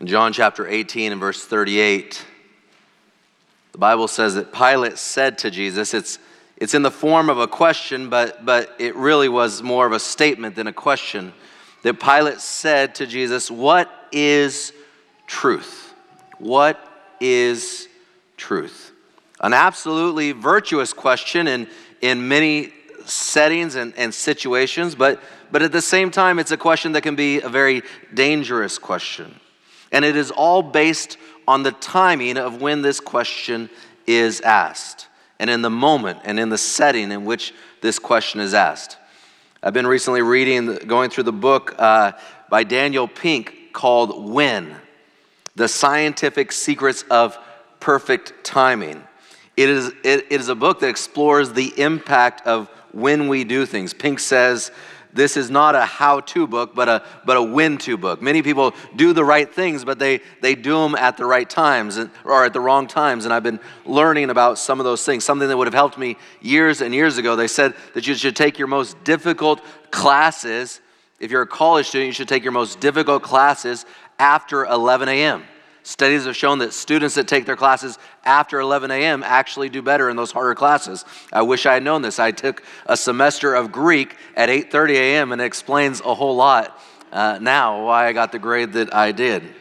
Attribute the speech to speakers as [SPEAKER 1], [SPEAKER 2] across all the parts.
[SPEAKER 1] In John chapter 18 and verse 38, the Bible says that Pilate said to Jesus, it's, it's in the form of a question, but, but it really was more of a statement than a question. That Pilate said to Jesus, What is truth? What is truth? An absolutely virtuous question in, in many settings and, and situations, but, but at the same time, it's a question that can be a very dangerous question. And it is all based on the timing of when this question is asked, and in the moment and in the setting in which this question is asked. I've been recently reading, going through the book uh, by Daniel Pink called When The Scientific Secrets of Perfect Timing. It is, it, it is a book that explores the impact of when we do things. Pink says this is not a how to book, but a, but a when to book. Many people do the right things, but they, they do them at the right times or at the wrong times. And I've been learning about some of those things. Something that would have helped me years and years ago. They said that you should take your most difficult classes. If you're a college student, you should take your most difficult classes after 11 a.m. Studies have shown that students that take their classes after 11 a.m. actually do better in those harder classes. I wish I had known this. I took a semester of Greek at 8:30 a.m. and it explains a whole lot uh, now why I got the grade that I did.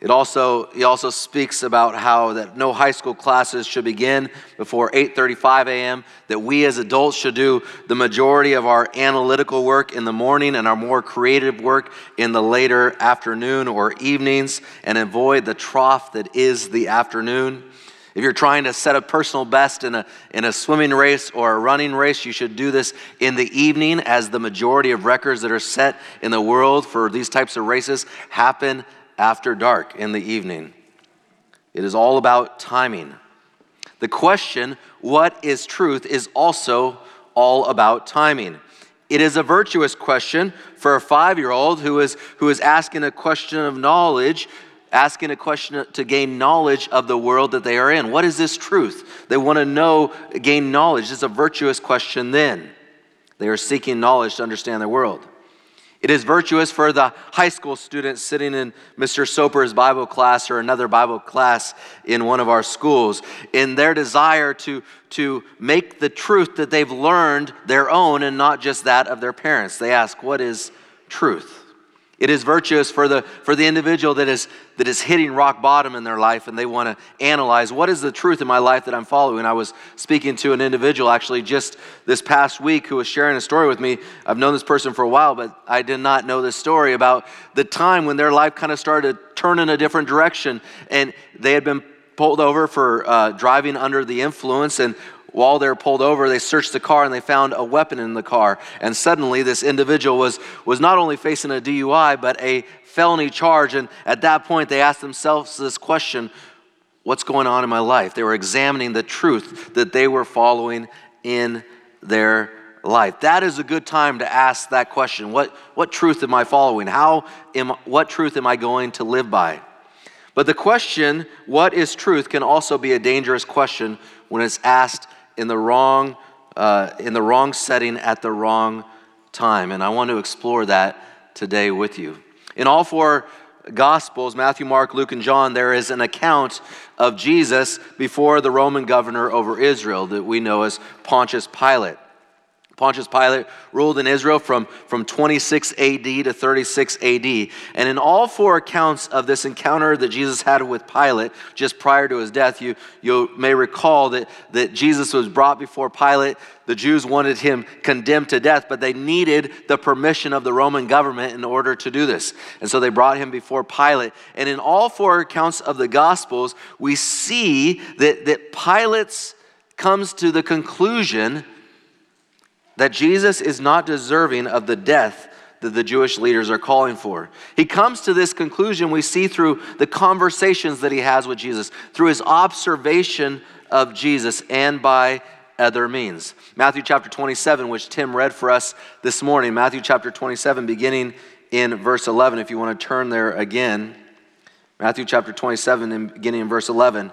[SPEAKER 1] It also, he also speaks about how that no high school classes should begin before 8:35 a.m. That we as adults should do the majority of our analytical work in the morning and our more creative work in the later afternoon or evenings, and avoid the trough that is the afternoon. If you're trying to set a personal best in a, in a swimming race or a running race, you should do this in the evening, as the majority of records that are set in the world for these types of races happen after dark in the evening. It is all about timing. The question, what is truth, is also all about timing. It is a virtuous question for a five year old who is, who is asking a question of knowledge, asking a question to gain knowledge of the world that they are in. What is this truth? They want to know, gain knowledge. It's a virtuous question then. They are seeking knowledge to understand their world. It is virtuous for the high school students sitting in Mr. Soper's Bible class or another Bible class in one of our schools in their desire to, to make the truth that they've learned their own and not just that of their parents. They ask, What is truth? It is virtuous for the, for the individual that is, that is hitting rock bottom in their life and they want to analyze what is the truth in my life that I'm following. I was speaking to an individual actually just this past week who was sharing a story with me. I've known this person for a while, but I did not know this story about the time when their life kind of started to turn in a different direction and they had been pulled over for uh, driving under the influence and while they're pulled over, they searched the car and they found a weapon in the car. And suddenly, this individual was, was not only facing a DUI, but a felony charge. And at that point, they asked themselves this question What's going on in my life? They were examining the truth that they were following in their life. That is a good time to ask that question. What, what truth am I following? How am, what truth am I going to live by? But the question, what is truth, can also be a dangerous question when it's asked in the wrong, uh, in the wrong setting at the wrong time. And I want to explore that today with you. In all four Gospels, Matthew, Mark, Luke, and John, there is an account of Jesus before the Roman governor over Israel that we know as Pontius Pilate. Pontius Pilate ruled in Israel from, from 26 AD to 36 AD. And in all four accounts of this encounter that Jesus had with Pilate just prior to his death, you, you may recall that, that Jesus was brought before Pilate. The Jews wanted him condemned to death, but they needed the permission of the Roman government in order to do this. And so they brought him before Pilate. And in all four accounts of the Gospels, we see that, that Pilate comes to the conclusion that Jesus is not deserving of the death that the Jewish leaders are calling for. He comes to this conclusion we see through the conversations that he has with Jesus, through his observation of Jesus, and by other means. Matthew chapter 27, which Tim read for us this morning, Matthew chapter 27, beginning in verse 11, if you want to turn there again. Matthew chapter 27, and beginning in verse 11.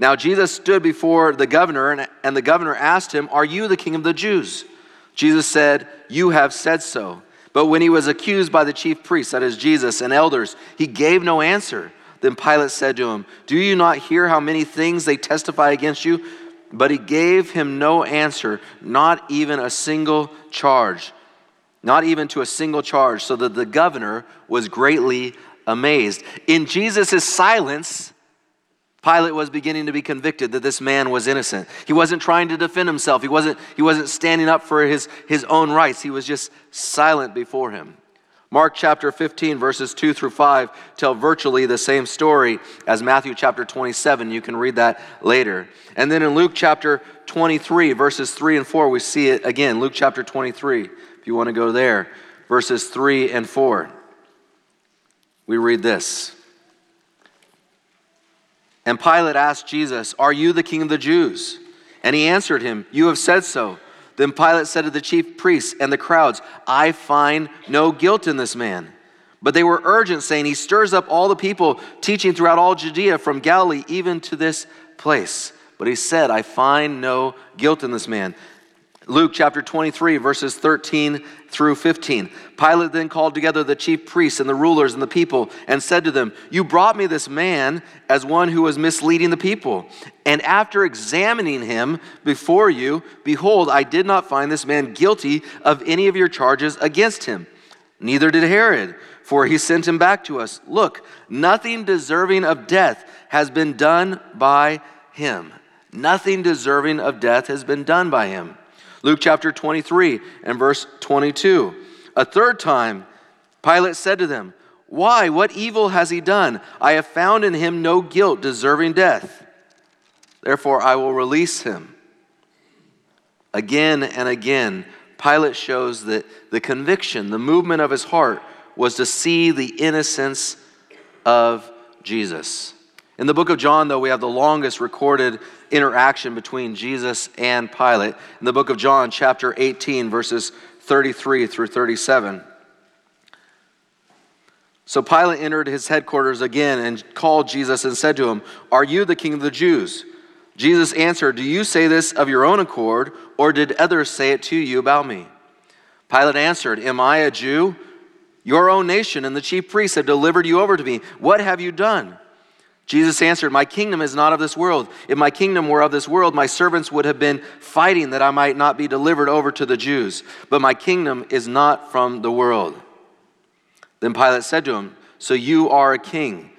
[SPEAKER 1] Now Jesus stood before the governor, and the governor asked him, Are you the king of the Jews? Jesus said, You have said so. But when he was accused by the chief priests, that is Jesus, and elders, he gave no answer. Then Pilate said to him, Do you not hear how many things they testify against you? But he gave him no answer, not even a single charge, not even to a single charge, so that the governor was greatly amazed. In Jesus' silence, Pilate was beginning to be convicted that this man was innocent. He wasn't trying to defend himself. He wasn't, he wasn't standing up for his, his own rights. He was just silent before him. Mark chapter 15, verses 2 through 5, tell virtually the same story as Matthew chapter 27. You can read that later. And then in Luke chapter 23, verses 3 and 4, we see it again. Luke chapter 23, if you want to go there, verses 3 and 4. We read this. And Pilate asked Jesus, Are you the king of the Jews? And he answered him, You have said so. Then Pilate said to the chief priests and the crowds, I find no guilt in this man. But they were urgent, saying, He stirs up all the people, teaching throughout all Judea, from Galilee even to this place. But he said, I find no guilt in this man. Luke chapter 23, verses 13 through 15. Pilate then called together the chief priests and the rulers and the people and said to them, You brought me this man as one who was misleading the people. And after examining him before you, behold, I did not find this man guilty of any of your charges against him. Neither did Herod, for he sent him back to us. Look, nothing deserving of death has been done by him. Nothing deserving of death has been done by him. Luke chapter 23 and verse 22. A third time, Pilate said to them, Why? What evil has he done? I have found in him no guilt deserving death. Therefore, I will release him. Again and again, Pilate shows that the conviction, the movement of his heart, was to see the innocence of Jesus. In the book of John, though, we have the longest recorded interaction between Jesus and Pilate. In the book of John, chapter 18, verses 33 through 37. So Pilate entered his headquarters again and called Jesus and said to him, Are you the king of the Jews? Jesus answered, Do you say this of your own accord, or did others say it to you about me? Pilate answered, Am I a Jew? Your own nation and the chief priests have delivered you over to me. What have you done? Jesus answered, My kingdom is not of this world. If my kingdom were of this world, my servants would have been fighting that I might not be delivered over to the Jews. But my kingdom is not from the world. Then Pilate said to him, So you are a king?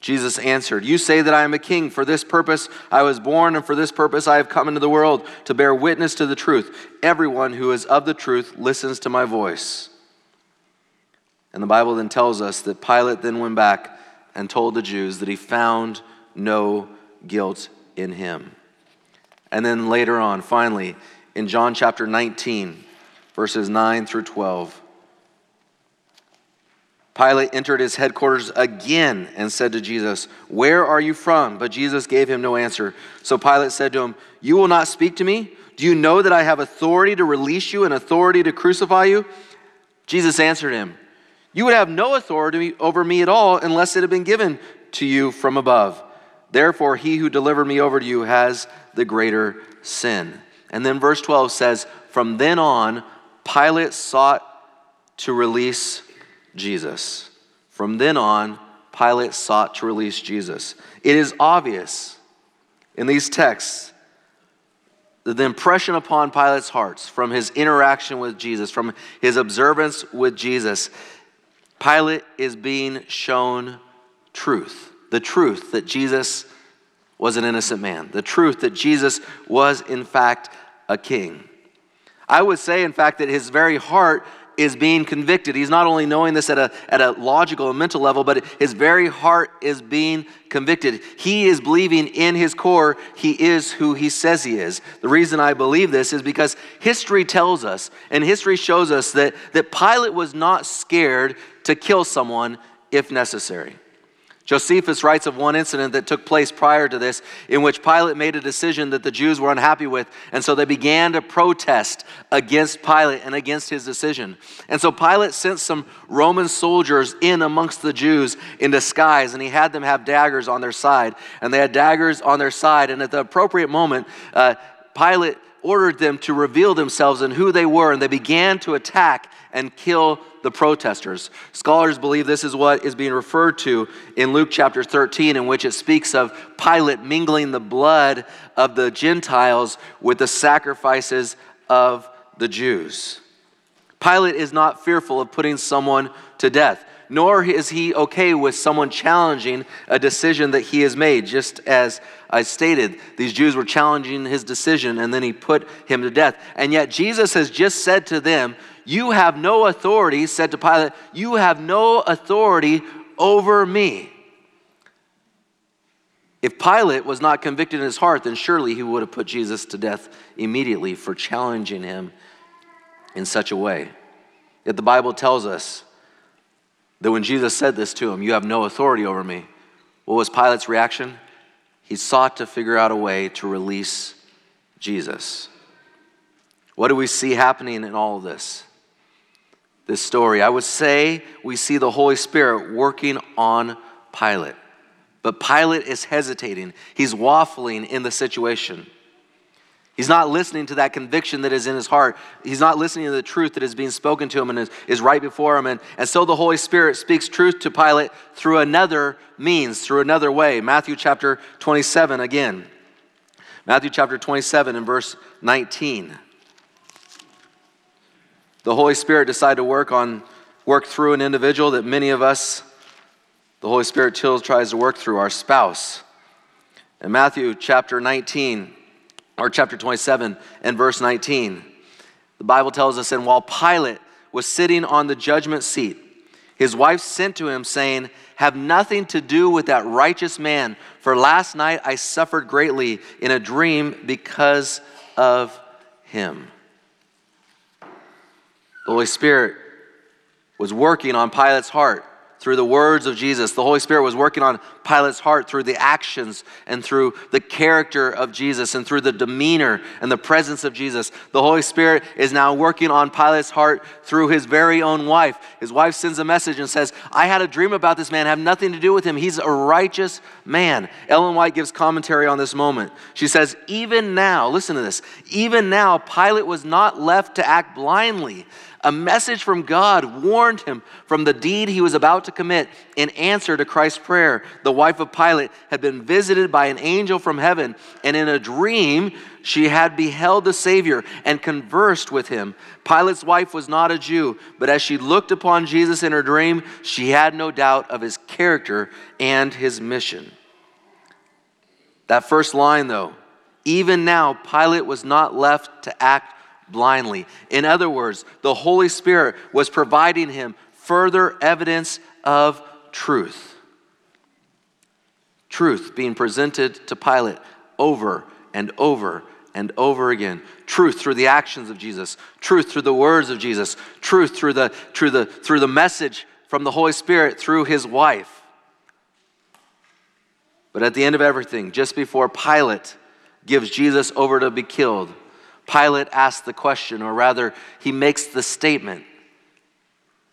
[SPEAKER 1] Jesus answered, You say that I am a king. For this purpose I was born, and for this purpose I have come into the world, to bear witness to the truth. Everyone who is of the truth listens to my voice. And the Bible then tells us that Pilate then went back and told the Jews that he found no guilt in him. And then later on, finally, in John chapter 19, verses 9 through 12, Pilate entered his headquarters again and said to Jesus, Where are you from? But Jesus gave him no answer. So Pilate said to him, You will not speak to me? Do you know that I have authority to release you and authority to crucify you? Jesus answered him, you would have no authority over me at all unless it had been given to you from above. Therefore, he who delivered me over to you has the greater sin. And then verse 12 says, From then on, Pilate sought to release Jesus. From then on, Pilate sought to release Jesus. It is obvious in these texts that the impression upon Pilate's hearts from his interaction with Jesus, from his observance with Jesus, Pilate is being shown truth the truth that Jesus was an innocent man, the truth that Jesus was, in fact, a king. I would say, in fact, that his very heart is being convicted. He's not only knowing this at a, at a logical and mental level, but his very heart is being convicted. He is believing in his core he is who he says he is. The reason I believe this is because history tells us, and history shows us, that, that Pilate was not scared to kill someone if necessary. Josephus writes of one incident that took place prior to this in which Pilate made a decision that the Jews were unhappy with, and so they began to protest against Pilate and against his decision. And so Pilate sent some Roman soldiers in amongst the Jews in disguise, and he had them have daggers on their side. And they had daggers on their side, and at the appropriate moment, uh, Pilate ordered them to reveal themselves and who they were, and they began to attack and kill the protesters. Scholars believe this is what is being referred to in Luke chapter 13, in which it speaks of Pilate mingling the blood of the Gentiles with the sacrifices of the Jews. Pilate is not fearful of putting someone to death, nor is he okay with someone challenging a decision that he has made. Just as I stated, these Jews were challenging his decision, and then he put him to death. And yet, Jesus has just said to them, You have no authority, said to Pilate, You have no authority over me. If Pilate was not convicted in his heart, then surely he would have put Jesus to death immediately for challenging him in such a way. Yet the Bible tells us that when Jesus said this to him, You have no authority over me, what was Pilate's reaction? He sought to figure out a way to release Jesus. What do we see happening in all of this? This story. I would say we see the Holy Spirit working on Pilate. But Pilate is hesitating, he's waffling in the situation. He's not listening to that conviction that is in his heart. He's not listening to the truth that is being spoken to him and is, is right before him. And, and so the Holy Spirit speaks truth to Pilate through another means, through another way. Matthew chapter 27 again. Matthew chapter 27 and verse 19. The Holy Spirit decided to work on work through an individual that many of us, the Holy Spirit still tries to work through, our spouse. In Matthew chapter 19, or chapter 27 and verse 19. The Bible tells us, and while Pilate was sitting on the judgment seat, his wife sent to him, saying, Have nothing to do with that righteous man, for last night I suffered greatly in a dream because of him. The Holy Spirit was working on Pilate's heart through the words of Jesus. The Holy Spirit was working on Pilate's heart through the actions and through the character of Jesus and through the demeanor and the presence of Jesus. The Holy Spirit is now working on Pilate's heart through his very own wife. His wife sends a message and says, I had a dream about this man, have nothing to do with him. He's a righteous man. Ellen White gives commentary on this moment. She says, Even now, listen to this, even now, Pilate was not left to act blindly a message from God warned him from the deed he was about to commit in answer to Christ's prayer. The wife of Pilate had been visited by an angel from heaven, and in a dream, she had beheld the Savior and conversed with him. Pilate's wife was not a Jew, but as she looked upon Jesus in her dream, she had no doubt of his character and his mission. That first line, though, even now, Pilate was not left to act blindly. In other words, the Holy Spirit was providing him further evidence of truth. Truth being presented to Pilate over and over and over again. Truth through the actions of Jesus, truth through the words of Jesus, truth through the, through the, through the message from the Holy Spirit through his wife. But at the end of everything, just before Pilate gives Jesus over to be killed, Pilate asks the question, or rather, he makes the statement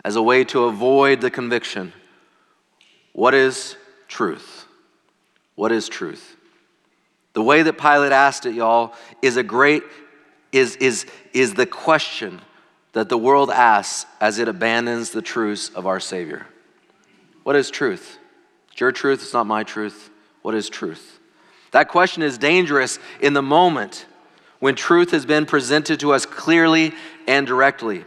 [SPEAKER 1] as a way to avoid the conviction What is truth? What is truth? The way that Pilate asked it, y'all, is a great, is, is, is the question that the world asks as it abandons the truths of our Savior. What is truth? It's your truth, it's not my truth. What is truth? That question is dangerous in the moment when truth has been presented to us clearly and directly.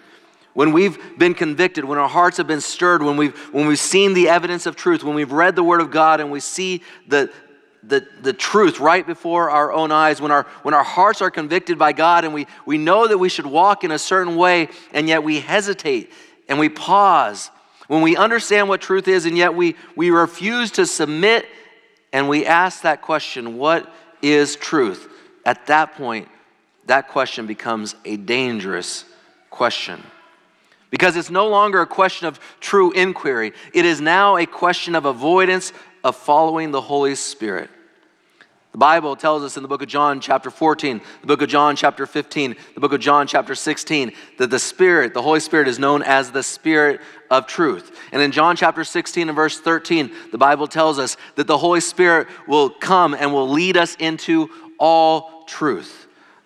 [SPEAKER 1] When we've been convicted, when our hearts have been stirred, when we've, when we've seen the evidence of truth, when we've read the Word of God and we see the, the, the truth right before our own eyes, when our, when our hearts are convicted by God and we, we know that we should walk in a certain way, and yet we hesitate and we pause, when we understand what truth is and yet we, we refuse to submit and we ask that question, What is truth? At that point, that question becomes a dangerous question. Because it's no longer a question of true inquiry, it is now a question of avoidance of following the Holy Spirit. The Bible tells us in the book of John, chapter 14, the book of John, chapter 15, the book of John, chapter 16, that the Spirit, the Holy Spirit, is known as the Spirit of truth. And in John, chapter 16, and verse 13, the Bible tells us that the Holy Spirit will come and will lead us into all truth.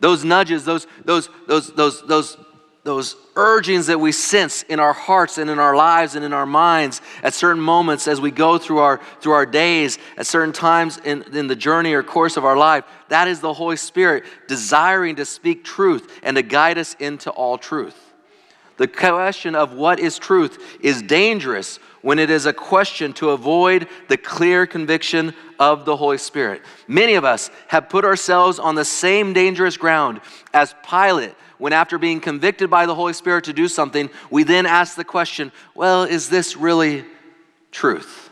[SPEAKER 1] Those nudges, those, those, those, those, those, those urgings that we sense in our hearts and in our lives and in our minds at certain moments as we go through our through our days at certain times in, in the journey or course of our life that is the holy spirit desiring to speak truth and to guide us into all truth. The question of what is truth is dangerous when it is a question to avoid the clear conviction of the Holy Spirit. Many of us have put ourselves on the same dangerous ground as Pilate when, after being convicted by the Holy Spirit to do something, we then ask the question, well, is this really truth?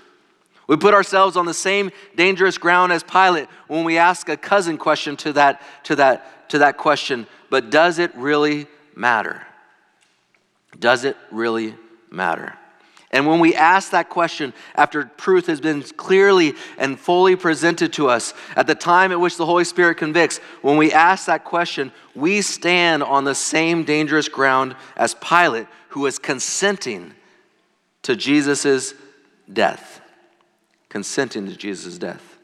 [SPEAKER 1] We put ourselves on the same dangerous ground as Pilate when we ask a cousin question to that, to that, to that question, but does it really matter? Does it really matter? And when we ask that question after truth has been clearly and fully presented to us at the time at which the Holy Spirit convicts, when we ask that question, we stand on the same dangerous ground as Pilate, who is consenting to Jesus' death. Consenting to Jesus' death.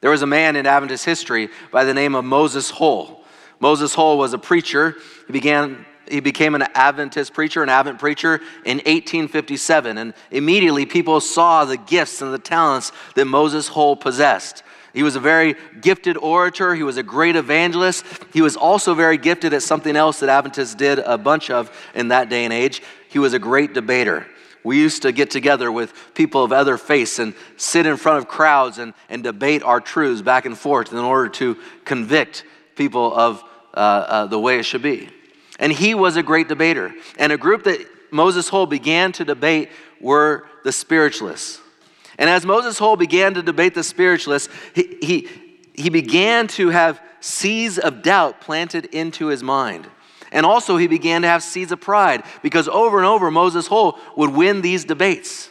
[SPEAKER 1] There was a man in Adventist history by the name of Moses Hull. Moses Hull was a preacher. He began he became an Adventist preacher, an Advent preacher in 1857. And immediately people saw the gifts and the talents that Moses Hull possessed. He was a very gifted orator. He was a great evangelist. He was also very gifted at something else that Adventists did a bunch of in that day and age. He was a great debater. We used to get together with people of other faiths and sit in front of crowds and, and debate our truths back and forth in order to convict people of uh, uh, the way it should be. And he was a great debater. And a group that Moses Hull began to debate were the spiritualists. And as Moses Hull began to debate the spiritualists, he, he, he began to have seeds of doubt planted into his mind. And also, he began to have seeds of pride because over and over, Moses Hull would win these debates.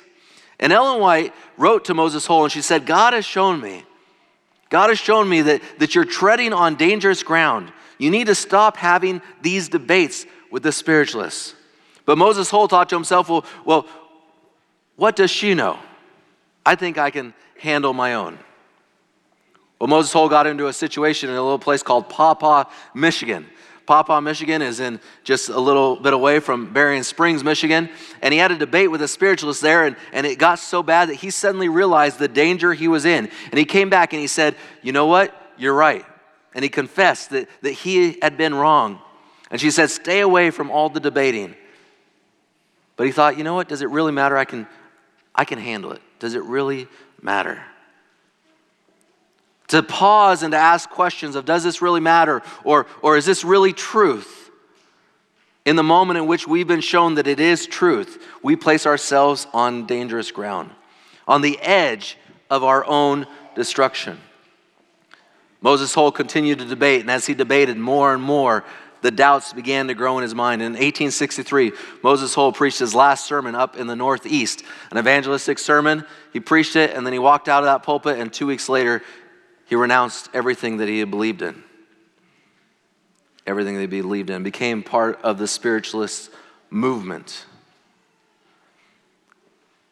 [SPEAKER 1] And Ellen White wrote to Moses Hull and she said, God has shown me, God has shown me that, that you're treading on dangerous ground you need to stop having these debates with the spiritualists. But Moses Hull thought to himself, well, well, what does she know? I think I can handle my own. Well, Moses Hull got into a situation in a little place called Paw Paw, Michigan. Paw Paw, Michigan is in just a little bit away from Berrien Springs, Michigan. And he had a debate with a spiritualist there, and, and it got so bad that he suddenly realized the danger he was in. And he came back and he said, You know what? You're right and he confessed that, that he had been wrong. And she said, Stay away from all the debating. But he thought, you know what? Does it really matter? I can, I can handle it. Does it really matter? To pause and to ask questions of does this really matter? Or, or is this really truth? In the moment in which we've been shown that it is truth, we place ourselves on dangerous ground, on the edge of our own destruction. Moses Hull continued to debate, and as he debated more and more, the doubts began to grow in his mind. In 1863, Moses Hull preached his last sermon up in the Northeast, an evangelistic sermon. He preached it, and then he walked out of that pulpit, and two weeks later, he renounced everything that he had believed in. Everything he believed in became part of the spiritualist movement.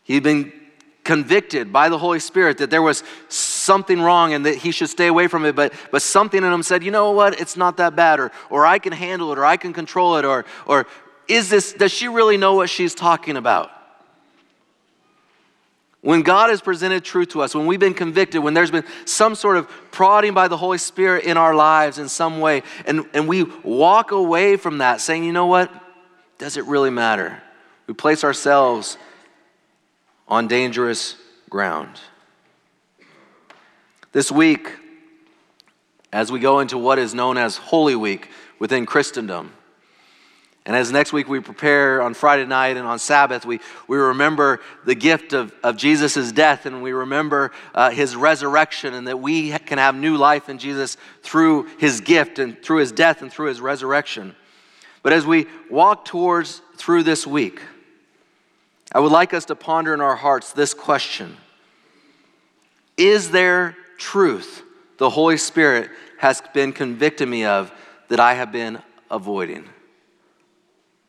[SPEAKER 1] He'd been convicted by the Holy Spirit that there was something wrong and that he should stay away from it, but, but something in him said, you know what, it's not that bad, or, or I can handle it, or I can control it, or, or is this, does she really know what she's talking about? When God has presented truth to us, when we've been convicted, when there's been some sort of prodding by the Holy Spirit in our lives in some way, and, and we walk away from that saying, you know what, does it really matter? We place ourselves on dangerous ground. This week, as we go into what is known as Holy Week within Christendom, and as next week we prepare on Friday night and on Sabbath, we, we remember the gift of, of Jesus' death and we remember uh, his resurrection and that we can have new life in Jesus through his gift and through his death and through his resurrection. But as we walk towards through this week, I would like us to ponder in our hearts this question Is there truth the Holy Spirit has been convicting me of that I have been avoiding,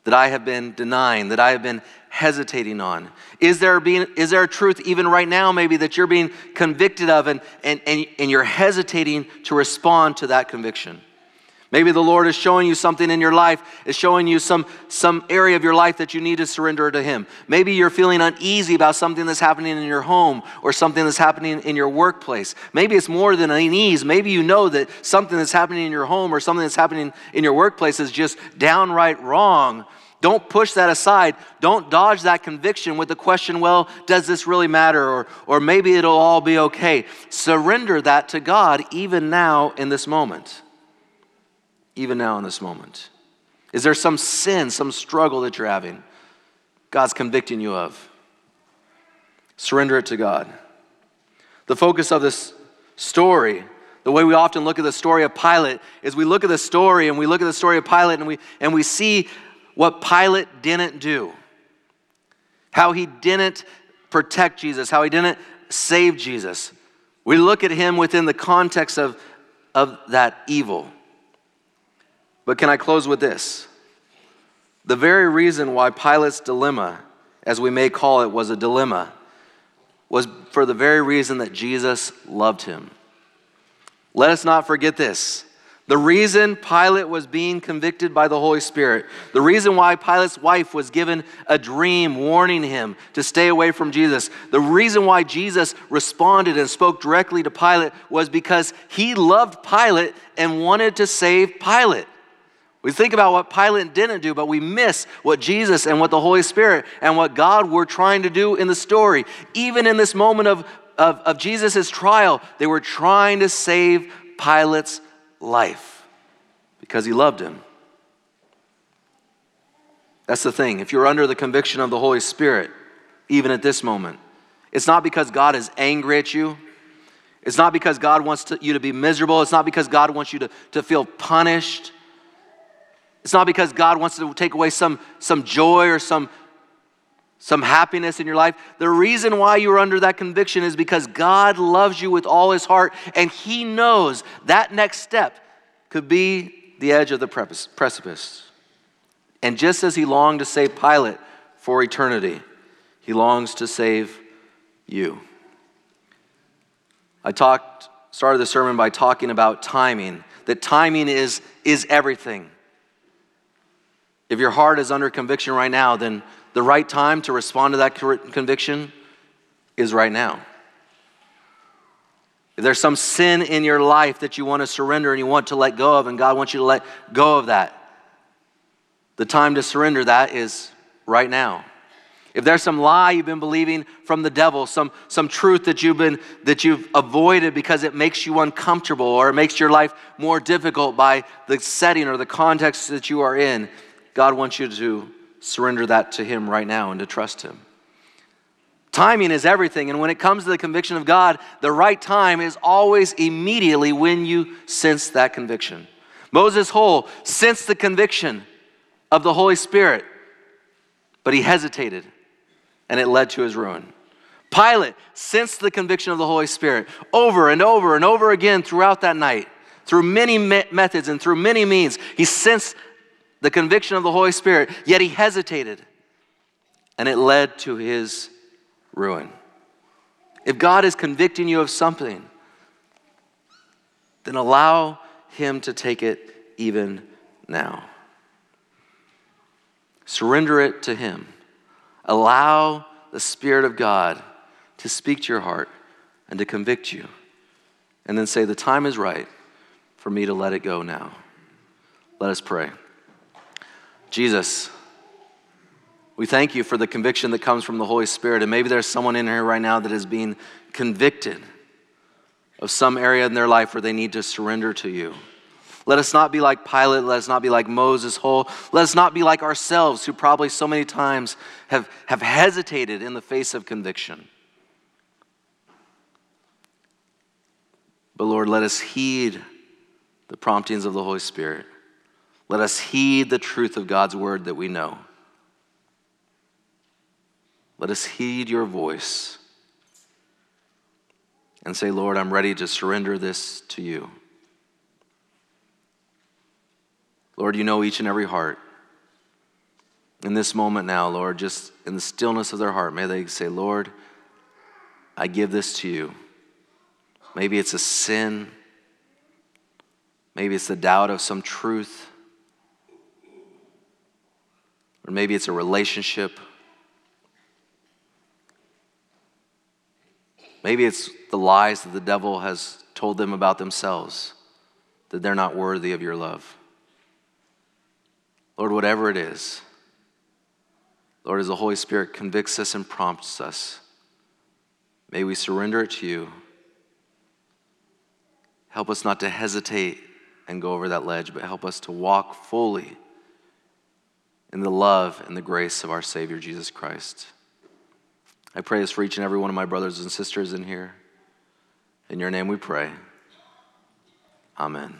[SPEAKER 1] that I have been denying, that I have been hesitating on? Is there, being, is there a truth even right now, maybe, that you're being convicted of and, and, and, and you're hesitating to respond to that conviction? Maybe the Lord is showing you something in your life, is showing you some, some area of your life that you need to surrender to Him. Maybe you're feeling uneasy about something that's happening in your home or something that's happening in your workplace. Maybe it's more than unease. Maybe you know that something that's happening in your home or something that's happening in your workplace is just downright wrong. Don't push that aside. Don't dodge that conviction with the question, well, does this really matter? Or, or maybe it'll all be okay. Surrender that to God even now in this moment even now in this moment? Is there some sin, some struggle that you're having? God's convicting you of. Surrender it to God. The focus of this story, the way we often look at the story of Pilate, is we look at the story and we look at the story of Pilate and we, and we see what Pilate didn't do. How he didn't protect Jesus, how he didn't save Jesus. We look at him within the context of, of that evil. But can I close with this? The very reason why Pilate's dilemma, as we may call it, was a dilemma, was for the very reason that Jesus loved him. Let us not forget this. The reason Pilate was being convicted by the Holy Spirit, the reason why Pilate's wife was given a dream warning him to stay away from Jesus, the reason why Jesus responded and spoke directly to Pilate was because he loved Pilate and wanted to save Pilate. We think about what Pilate didn't do, but we miss what Jesus and what the Holy Spirit and what God were trying to do in the story. Even in this moment of, of, of Jesus' trial, they were trying to save Pilate's life because he loved him. That's the thing. If you're under the conviction of the Holy Spirit, even at this moment, it's not because God is angry at you. It's not because God wants to, you to be miserable. It's not because God wants you to, to feel punished. It's not because God wants to take away some, some joy or some, some happiness in your life. The reason why you're under that conviction is because God loves you with all his heart, and he knows that next step could be the edge of the precipice. And just as he longed to save Pilate for eternity, he longs to save you. I talked, started the sermon by talking about timing, that timing is, is everything. If your heart is under conviction right now, then the right time to respond to that conviction is right now. If there's some sin in your life that you want to surrender and you want to let go of, and God wants you to let go of that, the time to surrender that is right now. If there's some lie you've been believing from the devil, some, some truth that you've been that you've avoided because it makes you uncomfortable or it makes your life more difficult by the setting or the context that you are in, God wants you to surrender that to Him right now and to trust Him. Timing is everything, and when it comes to the conviction of God, the right time is always immediately when you sense that conviction. Moses Hull sensed the conviction of the Holy Spirit, but he hesitated, and it led to his ruin. Pilate sensed the conviction of the Holy Spirit over and over and over again throughout that night, through many me- methods and through many means. He sensed the conviction of the Holy Spirit, yet he hesitated, and it led to his ruin. If God is convicting you of something, then allow him to take it even now. Surrender it to him. Allow the Spirit of God to speak to your heart and to convict you. And then say, The time is right for me to let it go now. Let us pray. Jesus, we thank you for the conviction that comes from the Holy Spirit. And maybe there's someone in here right now that is being convicted of some area in their life where they need to surrender to you. Let us not be like Pilate. Let us not be like Moses Hull. Let us not be like ourselves, who probably so many times have, have hesitated in the face of conviction. But Lord, let us heed the promptings of the Holy Spirit. Let us heed the truth of God's word that we know. Let us heed your voice and say, Lord, I'm ready to surrender this to you. Lord, you know each and every heart. In this moment now, Lord, just in the stillness of their heart, may they say, Lord, I give this to you. Maybe it's a sin Maybe it's the doubt of some truth. Or maybe it's a relationship. Maybe it's the lies that the devil has told them about themselves, that they're not worthy of your love. Lord, whatever it is, Lord, as the Holy Spirit convicts us and prompts us, may we surrender it to you. Help us not to hesitate and go over that ledge, but help us to walk fully in the love and the grace of our Savior Jesus Christ. I pray this for each and every one of my brothers and sisters in here. In your name we pray. Amen.